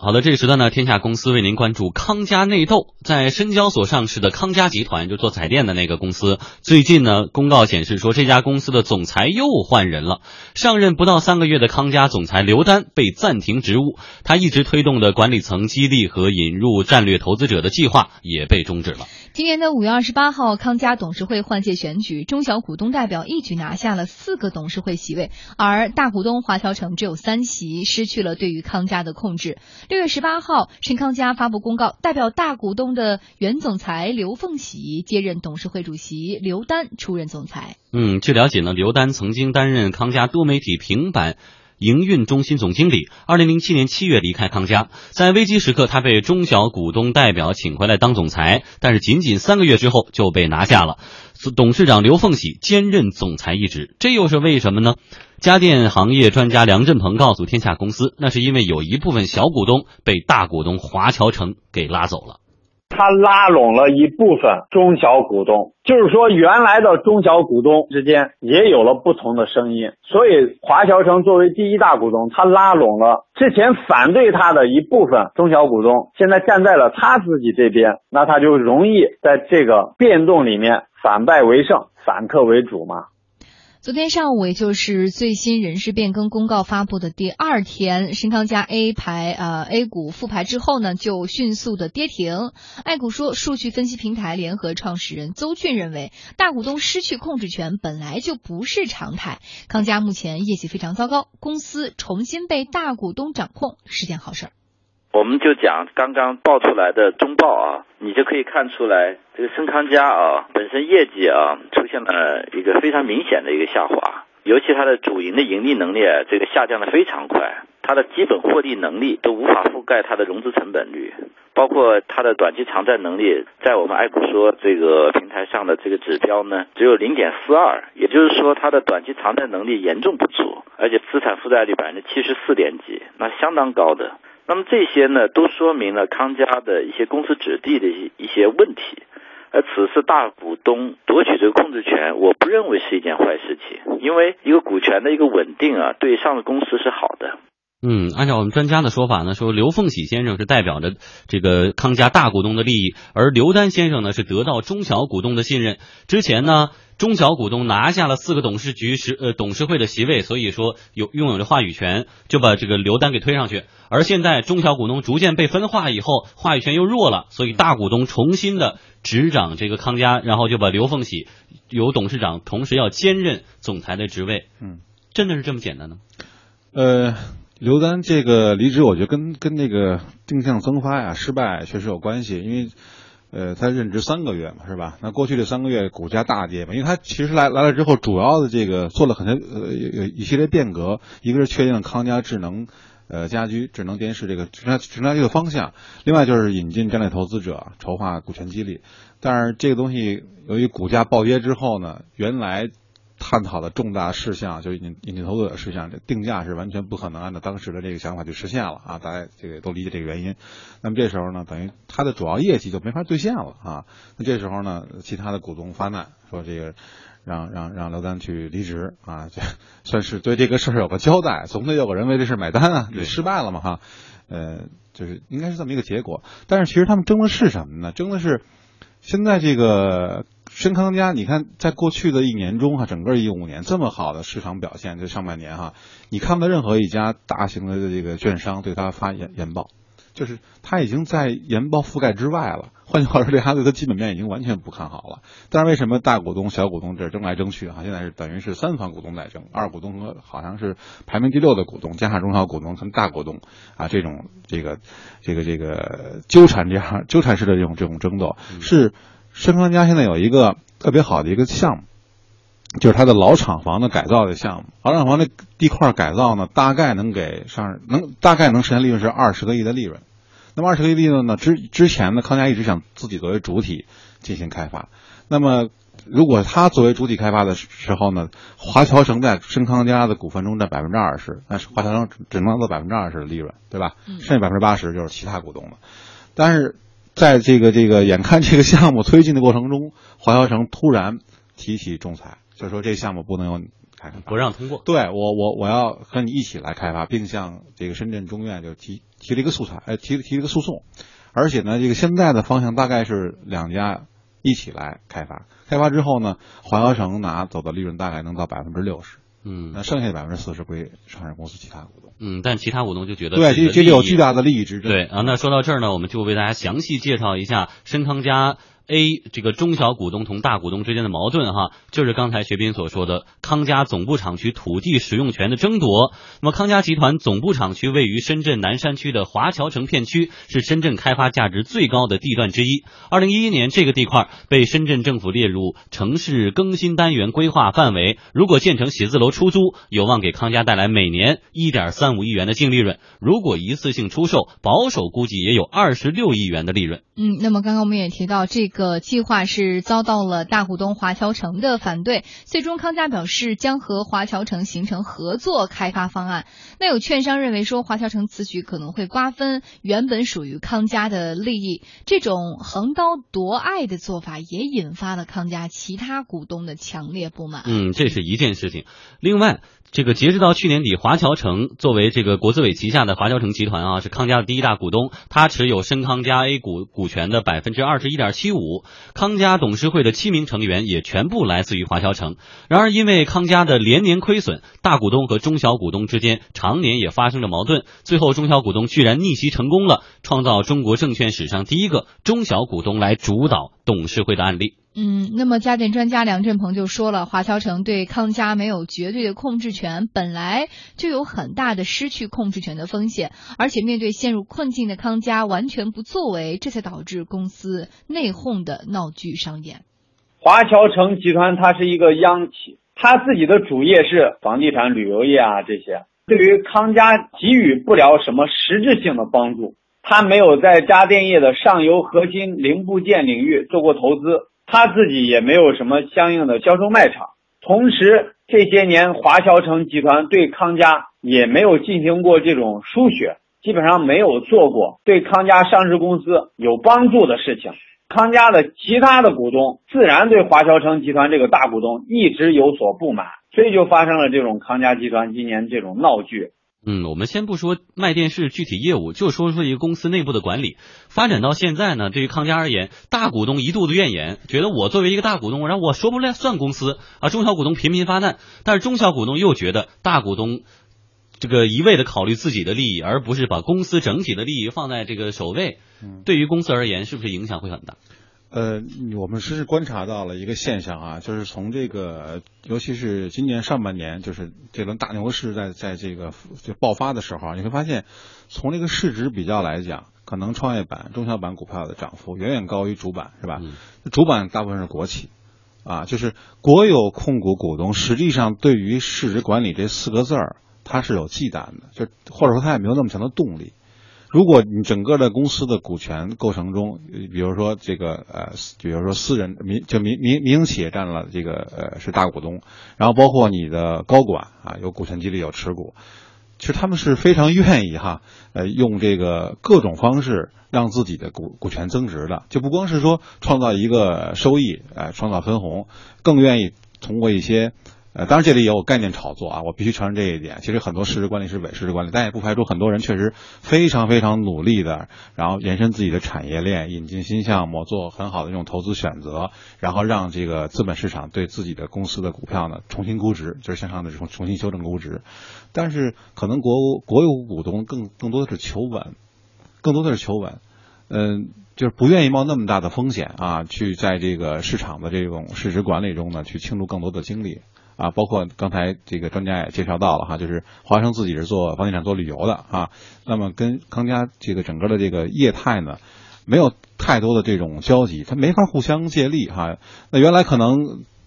好的，这个时段呢，天下公司为您关注康佳内斗。在深交所上市的康佳集团，就做彩电的那个公司，最近呢，公告显示说，这家公司的总裁又换人了。上任不到三个月的康佳总裁刘丹被暂停职务，他一直推动的管理层激励和引入战略投资者的计划也被终止了。今年的五月二十八号，康佳董事会换届选举，中小股东代表一举拿下了四个董事会席位，而大股东华侨城只有三席，失去了对于康佳的控制。六月十八号，深康佳发布公告，代表大股东的原总裁刘凤喜接任董事会主席，刘丹出任总裁。嗯，据了解呢，刘丹曾经担任康佳多媒体平板营运中心总经理。二零零七年七月离开康佳，在危机时刻，他被中小股东代表请回来当总裁，但是仅仅三个月之后就被拿下了。董事长刘凤喜兼任总裁一职，这又是为什么呢？家电行业专家梁振鹏告诉天下公司，那是因为有一部分小股东被大股东华侨城给拉走了。他拉拢了一部分中小股东，就是说原来的中小股东之间也有了不同的声音，所以华侨城作为第一大股东，他拉拢了之前反对他的一部分中小股东，现在站在了他自己这边，那他就容易在这个变动里面反败为胜，反客为主嘛。昨天上午，也就是最新人事变更公告发布的第二天，深康佳 A 牌呃 A 股复牌之后呢，就迅速的跌停。爱股说，数据分析平台联合创始人邹俊认为，大股东失去控制权本来就不是常态。康佳目前业绩非常糟糕，公司重新被大股东掌控是件好事儿。我们就讲刚刚爆出来的中报啊，你就可以看出来，这个深康佳啊本身业绩啊出现了一个非常明显的一个下滑，尤其它的主营的盈利能力啊这个下降的非常快，它的基本获利能力都无法覆盖它的融资成本率，包括它的短期偿债能力，在我们爱股说这个平台上的这个指标呢只有零点四二，也就是说它的短期偿债能力严重不足，而且资产负债率百分之七十四点几，那相当高的。那么这些呢，都说明了康佳的一些公司质地的一一些问题，而此次大股东夺取这个控制权，我不认为是一件坏事情，因为一个股权的一个稳定啊，对上市公司是好的。嗯，按照我们专家的说法呢，说刘凤喜先生是代表着这个康佳大股东的利益，而刘丹先生呢是得到中小股东的信任。之前呢。中小股东拿下了四个董事局时呃董事会的席位，所以说有拥有着话语权，就把这个刘丹给推上去。而现在中小股东逐渐被分化以后，话语权又弱了，所以大股东重新的执掌这个康佳，然后就把刘凤喜由董事长同时要兼任总裁的职位。嗯，真的是这么简单呢？呃，刘丹这个离职，我觉得跟跟那个定向增发呀失败确实有关系，因为。呃，他任职三个月嘛，是吧？那过去这三个月股价大跌嘛，因为他其实来来了之后，主要的这个做了很多呃有一系列变革，一个是确定了康佳智能呃家居、智能电视这个智能智能这个方向，另外就是引进战略投资者，筹划股权激励。但是这个东西由于股价暴跌之后呢，原来。探讨的重大事项，就引引进投资者事项，这定价是完全不可能按照当时的这个想法去实现了啊！大家这个都理解这个原因。那么这时候呢，等于它的主要业绩就没法兑现了啊！那这时候呢，其他的股东发难，说这个让让让刘丹去离职啊，这算是对这个事儿有个交代，总得有个人为这事买单啊！失败了嘛哈，呃，就是应该是这么一个结果。但是其实他们争的是什么呢？争的是现在这个。深康佳，你看，在过去的一年中哈，整个一五年这么好的市场表现，这上半年哈，你看不到任何一家大型的这个券商对它发研研报，就是他已经在研报覆盖之外了。换句话说，这家对他基本面已经完全不看好了。但是为什么大股东、小股东这争来争去啊？现在是等于是三方股东在争，二股东和好像是排名第六的股东，加上中小股东跟大股东啊，这种这个这个这个纠缠这样纠缠式的这种这种争斗是。深康佳现在有一个特别好的一个项目，就是它的老厂房的改造的项目。老厂房的地块改造呢，大概能给上能大概能实现利润是二十个亿的利润。那么二十个亿利润呢，之之前呢，康佳一直想自己作为主体进行开发。那么如果他作为主体开发的时候呢，华侨城在深康佳的股份中占百分之二十，那是华侨城只能做百分之二十的利润，对吧？剩下百分之八十就是其他股东了。但是。在这个这个眼看这个项目推进的过程中，华侨城突然提起仲裁，就说这个项目不能由开发，不让通过。对我我我要和你一起来开发，并向这个深圳中院就提提了一个素材，呃，提提了一个诉讼，而且呢，这个现在的方向大概是两家一起来开发，开发之后呢，华侨城拿走的利润大概能到百分之六十，嗯那剩下的百分之四十归上市公司其他股东。嗯，但其他股东就觉得对，这这就有巨大的利益之争。对啊，那说到这儿呢，我们就为大家详细介绍一下深康佳 A 这个中小股东同大股东之间的矛盾哈，就是刚才学斌所说的康佳总部厂区土地使用权的争夺。那么康佳集团总部厂区位于深圳南山区的华侨城片区，是深圳开发价值最高的地段之一。二零一一年，这个地块被深圳政府列入城市更新单元规划范围，如果建成写字楼出租，有望给康佳带来每年一点三五亿元的净利润；如果一次性出售，保守估计也有二十六亿元的利润。嗯，那么刚刚我们也提到，这个个计划是遭到了大股东华侨城的反对，最终康佳表示将和华侨城形成合作开发方案。那有券商认为说，华侨城此举可能会瓜分原本属于康佳的利益，这种横刀夺爱的做法也引发了康佳其他股东的强烈不满。嗯，这是一件事情。另外，这个截止到去年底，华侨城作为这个国资委旗下的华侨城集团啊，是康佳的第一大股东，它持有深康佳 A 股股权的百分之二十一点七五。康佳董事会的七名成员也全部来自于华侨城。然而，因为康佳的连年亏损，大股东和中小股东之间常年也发生着矛盾。最后，中小股东居然逆袭成功了，创造中国证券史上第一个中小股东来主导董事会的案例。嗯，那么家电专家梁振鹏就说了，华侨城对康佳没有绝对的控制权，本来就有很大的失去控制权的风险，而且面对陷入困境的康佳完全不作为，这才导致公司内讧的闹剧上演。华侨城集团它是一个央企，它自己的主业是房地产、旅游业啊这些，对于康佳给予不了什么实质性的帮助。它没有在家电业的上游核心零部件领域做过投资，他自己也没有什么相应的销售卖场。同时，这些年华侨城集团对康佳也没有进行过这种输血，基本上没有做过对康佳上市公司有帮助的事情。康佳的其他的股东自然对华侨城集团这个大股东一直有所不满，所以就发生了这种康佳集团今年这种闹剧。嗯，我们先不说卖电视具体业务，就说说一个公司内部的管理。发展到现在呢，对于康佳而言，大股东一肚子怨言，觉得我作为一个大股东，然后我说不来算公司啊，中小股东频频发难，但是中小股东又觉得大股东这个一味的考虑自己的利益，而不是把公司整体的利益放在这个首位，对于公司而言，是不是影响会很大？呃，我们实时观察到了一个现象啊，就是从这个，尤其是今年上半年，就是这轮大牛市在在这个就爆发的时候啊，你会发现，从这个市值比较来讲，可能创业板、中小板股票的涨幅远远高于主板，是吧？嗯主板大部分是国企，啊，就是国有控股股东，实际上对于市值管理这四个字儿，它是有忌惮的，就或者说它也没有那么强的动力。如果你整个的公司的股权构成中，比如说这个呃，比如说私人民就民民民营企业占了这个呃是大股东，然后包括你的高管啊有股权激励有持股，其实他们是非常愿意哈呃用这个各种方式让自己的股股权增值的，就不光是说创造一个收益，呃创造分红，更愿意通过一些。呃，当然这里也有概念炒作啊，我必须承认这一点。其实很多市值管理是伪市值管理，但也不排除很多人确实非常非常努力的，然后延伸自己的产业链，引进新项目，做很好的这种投资选择，然后让这个资本市场对自己的公司的股票呢重新估值，就是向上的重重新修正估值。但是可能国国有股东更更多的是求稳，更多的是求稳，嗯。就是不愿意冒那么大的风险啊，去在这个市场的这种市值管理中呢，去倾注更多的精力。啊，包括刚才这个专家也介绍到了哈，就是华生自己是做房地产、做旅游的啊，那么跟康佳这个整个的这个业态呢，没有太多的这种交集，它没法互相借力哈。那原来可能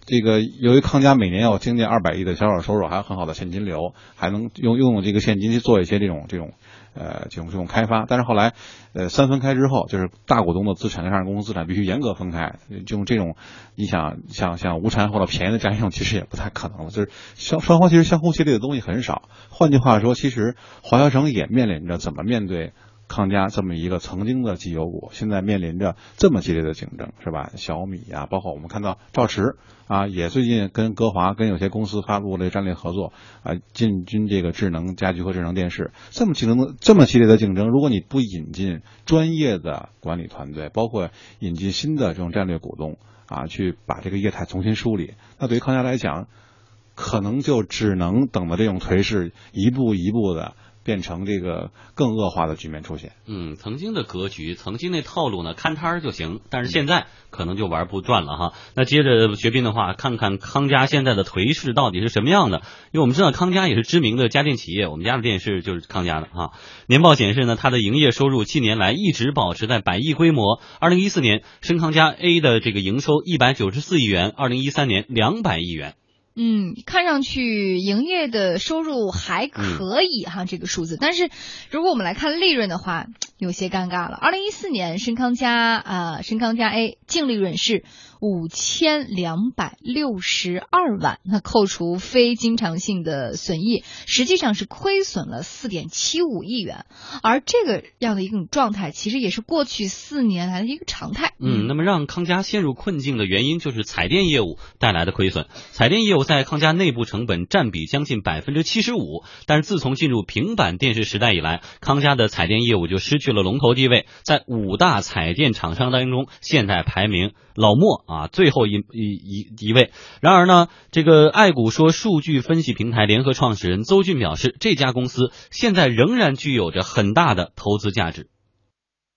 这个由于康佳每年要将近二百亿的销售收入，还有很好的现金流，还能用用这个现金去做一些这种这种。呃，这种这种开发，但是后来，呃，三分开之后，就是大股东的资产跟上市公司资产必须严格分开。就用这种，你想想想无产或者便宜的占用，其实也不太可能了。就是双双方其实相互借力的东西很少。换句话说，其实华侨城也面临着怎么面对康佳这么一个曾经的绩优股，现在面临着这么激烈的竞争，是吧？小米啊，包括我们看到赵驰啊，也最近跟歌华跟有些公司发布了战略合作啊，进军这个智能家居和智能电视。这么竞争的这么激烈的竞争，如果你不引进专业的管理团队，包括引进新的这种战略股东啊，去把这个业态重新梳理，那对于康佳来讲，可能就只能等着这种颓势一步一步的。变成这个更恶化的局面出现。嗯，曾经的格局，曾经那套路呢，看摊儿就行。但是现在可能就玩不转了哈。那接着学斌的话，看看康佳现在的颓势到底是什么样的？因为我们知道康佳也是知名的家电企业，我们家的电视就是康佳的哈。年报显示呢，它的营业收入近年来一直保持在百亿规模。二零一四年，深康佳 A 的这个营收一百九十四亿元，二零一三年两百亿元。嗯，看上去营业的收入还可以哈，这个数字。但是如果我们来看利润的话，有些尴尬了。二零一四年，深康佳啊，深康佳 A 净利润是。五千两百六十二万，那扣除非经常性的损益，实际上是亏损了四点七五亿元。而这个样的一种状态，其实也是过去四年来的一个常态。嗯，那么让康佳陷入困境的原因，就是彩电业务带来的亏损。彩电业务在康佳内部成本占比将近百分之七十五，但是自从进入平板电视时代以来，康佳的彩电业务就失去了龙头地位，在五大彩电厂商当中，现在排名老莫。啊，最后一一一一位。然而呢，这个爱股说数据分析平台联合创始人邹俊表示，这家公司现在仍然具有着很大的投资价值。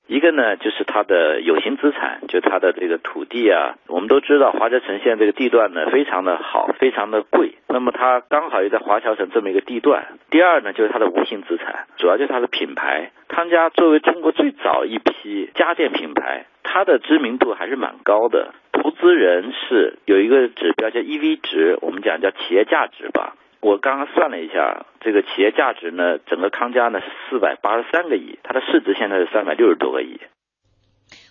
一个呢，就是它的有形资产，就它的这个土地啊。我们都知道华侨城现在这个地段呢非常的好，非常的贵。那么它刚好又在华侨城这么一个地段。第二呢，就是它的无形资产，主要就是它的品牌。康佳作为中国最早一批家电品牌，它的知名度还是蛮高的。投资人是有一个指标叫 EV 值，我们讲叫企业价值吧。我刚刚算了一下，这个企业价值呢，整个康佳呢是四百八十三个亿，它的市值现在是三百六十多个亿。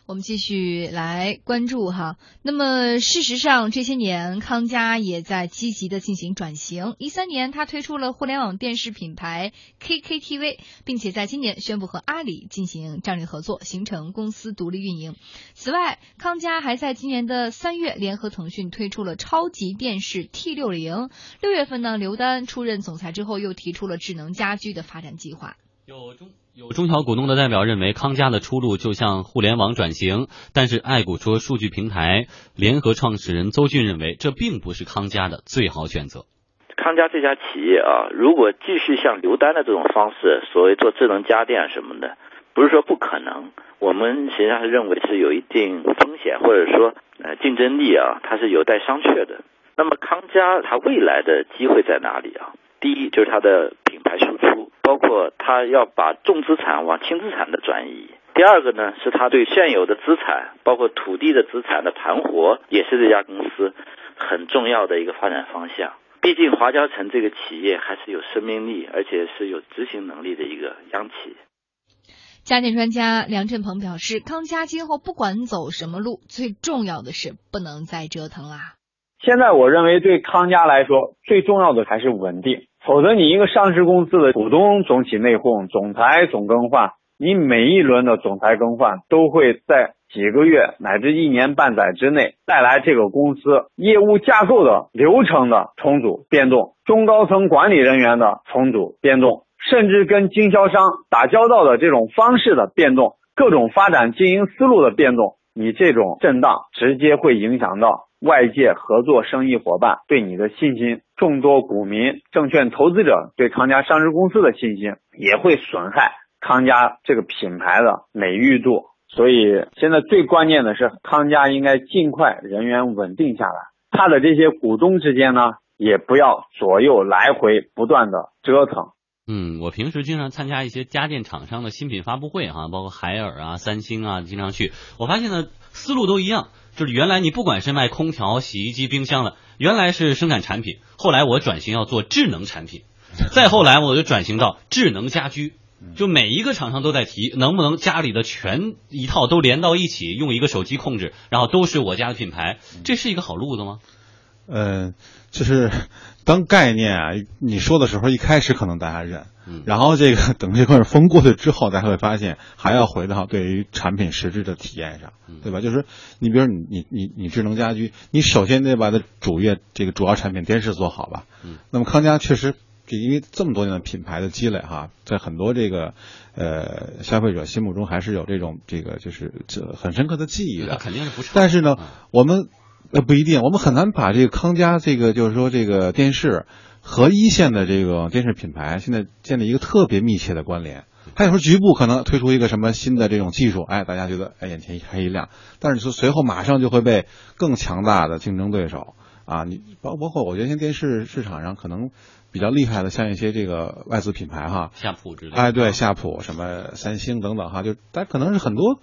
我们继续来关注哈。那么事实上，这些年康佳也在积极的进行转型。一三年，他推出了互联网电视品牌 KKTV，并且在今年宣布和阿里进行战略合作，形成公司独立运营。此外，康佳还在今年的三月联合腾讯推出了超级电视 T 六零。六月份呢，刘丹出任总裁之后，又提出了智能家居的发展计划。有中。有中小股东的代表认为，康佳的出路就像互联网转型，但是爱股说数据平台联合创始人邹俊认为，这并不是康佳的最好选择。康佳这家企业啊，如果继续像刘丹的这种方式，所谓做智能家电什么的，不是说不可能，我们实际上是认为是有一定风险，或者说呃竞争力啊，它是有待商榷的。那么康佳它未来的机会在哪里啊？第一就是它的品牌输出。包括它要把重资产往轻资产的转移。第二个呢，是它对现有的资产，包括土地的资产的盘活，也是这家公司很重要的一个发展方向。毕竟华侨城这个企业还是有生命力，而且是有执行能力的一个央企。家电专家梁振鹏表示，康佳今后不管走什么路，最重要的是不能再折腾啦。现在我认为对康佳来说，最重要的还是稳定。否则，你一个上市公司的股东总起内讧，总裁总更换，你每一轮的总裁更换都会在几个月乃至一年半载之内带来这个公司业务架构的流程的重组变动，中高层管理人员的重组变动，甚至跟经销商打交道的这种方式的变动，各种发展经营思路的变动，你这种震荡直接会影响到。外界合作生意伙伴对你的信心，众多股民、证券投资者对康佳上市公司的信心，也会损害康佳这个品牌的美誉度。所以，现在最关键的是，康佳应该尽快人员稳定下来，他的这些股东之间呢，也不要左右来回不断的折腾。嗯，我平时经常参加一些家电厂商的新品发布会哈，包括海尔啊、三星啊，经常去。我发现呢，思路都一样。就是原来你不管是卖空调、洗衣机、冰箱的，原来是生产产品，后来我转型要做智能产品，再后来我就转型到智能家居，就每一个厂商都在提，能不能家里的全一套都连到一起，用一个手机控制，然后都是我家的品牌，这是一个好路子吗？嗯，就是当概念啊，你说的时候一开始可能大家认嗯然后这个等这块风过去之后，大家会发现还要回到对于产品实质的体验上，嗯对吧？就是你比如你你你你智能家居，你首先得把它主业这个主要产品电视做好吧。嗯，那么康佳确实。这因为这么多年的品牌的积累哈，在很多这个呃消费者心目中还是有这种这个就是这很深刻的记忆的。肯定是不差。但是呢嗯，我们呃不一定，我们很难把这个康佳这个就是说这个电视和一线的这个电视品牌现在建立一个特别密切的关联。它有时候局部可能推出一个什么新的这种技术，哎，大家觉得哎眼前一黑一亮，但是说随后马上就会被更强大的竞争对手啊，你包包括我觉得现在电视市场上可能比较厉害的，像一些这个外资品牌哈，夏普之类的。哎，对，夏普、什么三星等等哈，就但可能是很多，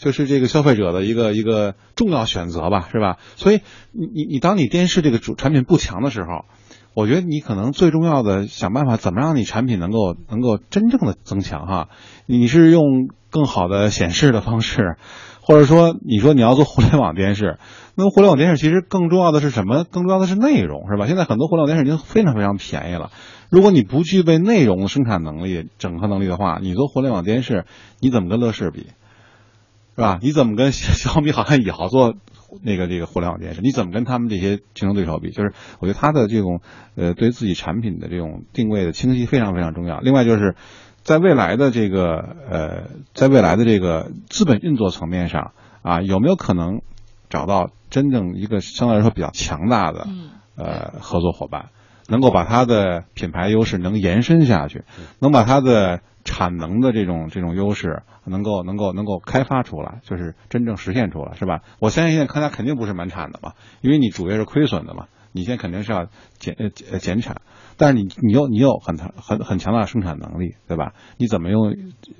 就是这个消费者的一个一个重要选择吧，是吧？所以你你你当你电视这个主产品不强的时候，我觉得你可能最重要的想办法怎么让你产品能够能够真正的增强哈？你是用更好的显示的方式，或者说你说你要做互联网电视，那么互联网电视其实更重要的是什么？更重要的是内容，是吧？现在很多互联网电视已经非常非常便宜了。如果你不具备内容生产能力、整合能力的话，你做互联网电视，你怎么跟乐视比，是吧？你怎么跟 小米好像也好做那个这个互联网电视？你怎么跟他们这些竞争对手比？就是我觉得它的这种呃对自己产品的这种定位的清晰非常非常重要。另外就是在未来的这个呃在未来的这个资本运作层面上啊，有没有可能找到真正一个相对来说比较强大的嗯呃合作伙伴？能够把它的品牌优势能延伸下去，能把它的产能的这种这种优势能够能够能够开发出来，就是真正实现出来，是吧？我相信现在康佳肯定不是满产的嘛，因为你主业是亏损的嘛，你现在肯定是要减呃减减产，但是你你又你有很很很强大的生产能力，对吧？你怎么用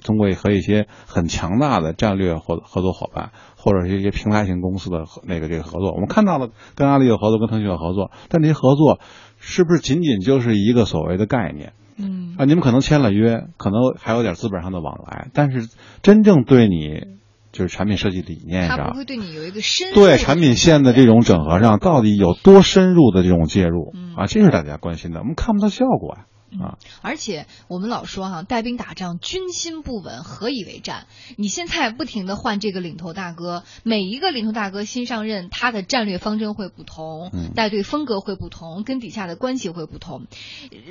通过和一些很强大的战略合合作伙伴，或者是一些平台型公司的那个这个合作，我们看到了跟阿里有合作，跟腾讯有合作，但这些合作是不是仅仅就是一个所谓的概念？嗯啊，你们可能签了约，可能还有点资本上的往来，但是真正对你就是产品设计理念上会对你有一个深对产品线的这种整合上，到底有多深入的这种介入嗯啊？这是大家关心的，我们看不到效果呀、啊。而且我们老说哈，带兵打仗，军心不稳，何以为战？你现在不停的换这个领头大哥，每一个领头大哥新上任，他的战略方针会不同，嗯带队风格会不同，跟底下的关系会不同。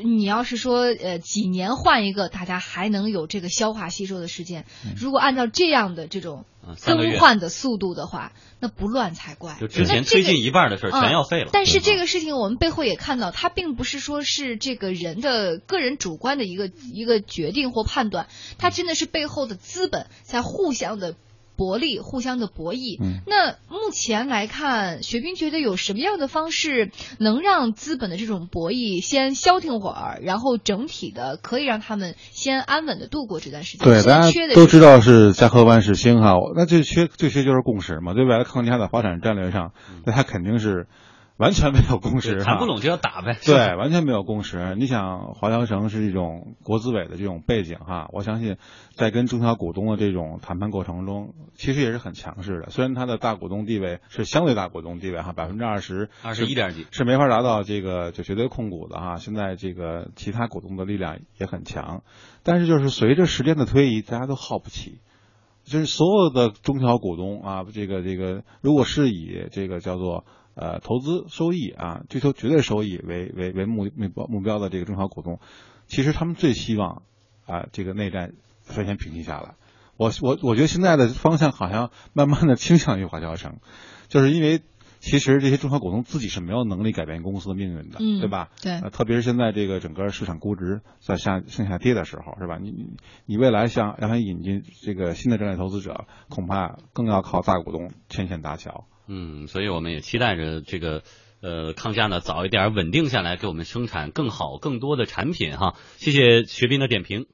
你要是说呃几年换一个，大家还能有这个消化吸收的时间。嗯如果按照这样的这种更换的速度的话，那不乱才怪。就之前那这个推进一半的事儿全要废了。但是这个事情我们背后也看到，它并不是说是这个人的个人主观的一个一个决定或判断，它真的是背后的资本在互相的。博弈，互相的博弈。嗯那目前来看，学兵觉得有什么样的方式能让资本的这种博弈先消停会儿，然后整体的可以让他们先安稳的度过这段时间。对，大家都知道是家和万事兴哈，那这缺最缺就是共识嘛。对未来康佳的发展战略上，那他肯定是完全没有共识哈，谈不拢就要打呗。对，完全没有共识。你想，华侨城是一种国资委的这种背景哈，我相信在跟中小股东的这种谈判过程中，其实也是很强势的。虽然它的大股东地位是相对大股东地位哈，百分之二十，二十一点几，是没法达到这个就绝对控股的哈。现在这个其他股东的力量也很强，但是就是随着时间的推移，大家都耗不起。就是所有的中小股东啊，这个这个，如果是以这个叫做呃投资收益啊，追求绝对收益为为为目目标目标的这个中小股东，其实他们最希望啊这个内战率先平息下来。我我我觉得现在的方向好像慢慢的倾向于华侨城，就是因为其实这些中小股东自己是没有能力改变公司的命运的，嗯对吧？对呃，特别是现在这个整个市场估值在下向下跌的时候，是吧？你你你未来想让它引进这个新的战略投资者，恐怕更要靠大股东牵线搭桥。嗯，所以我们也期待着这个呃康佳呢早一点稳定下来，给我们生产更好更多的产品哈。谢谢学斌的点评。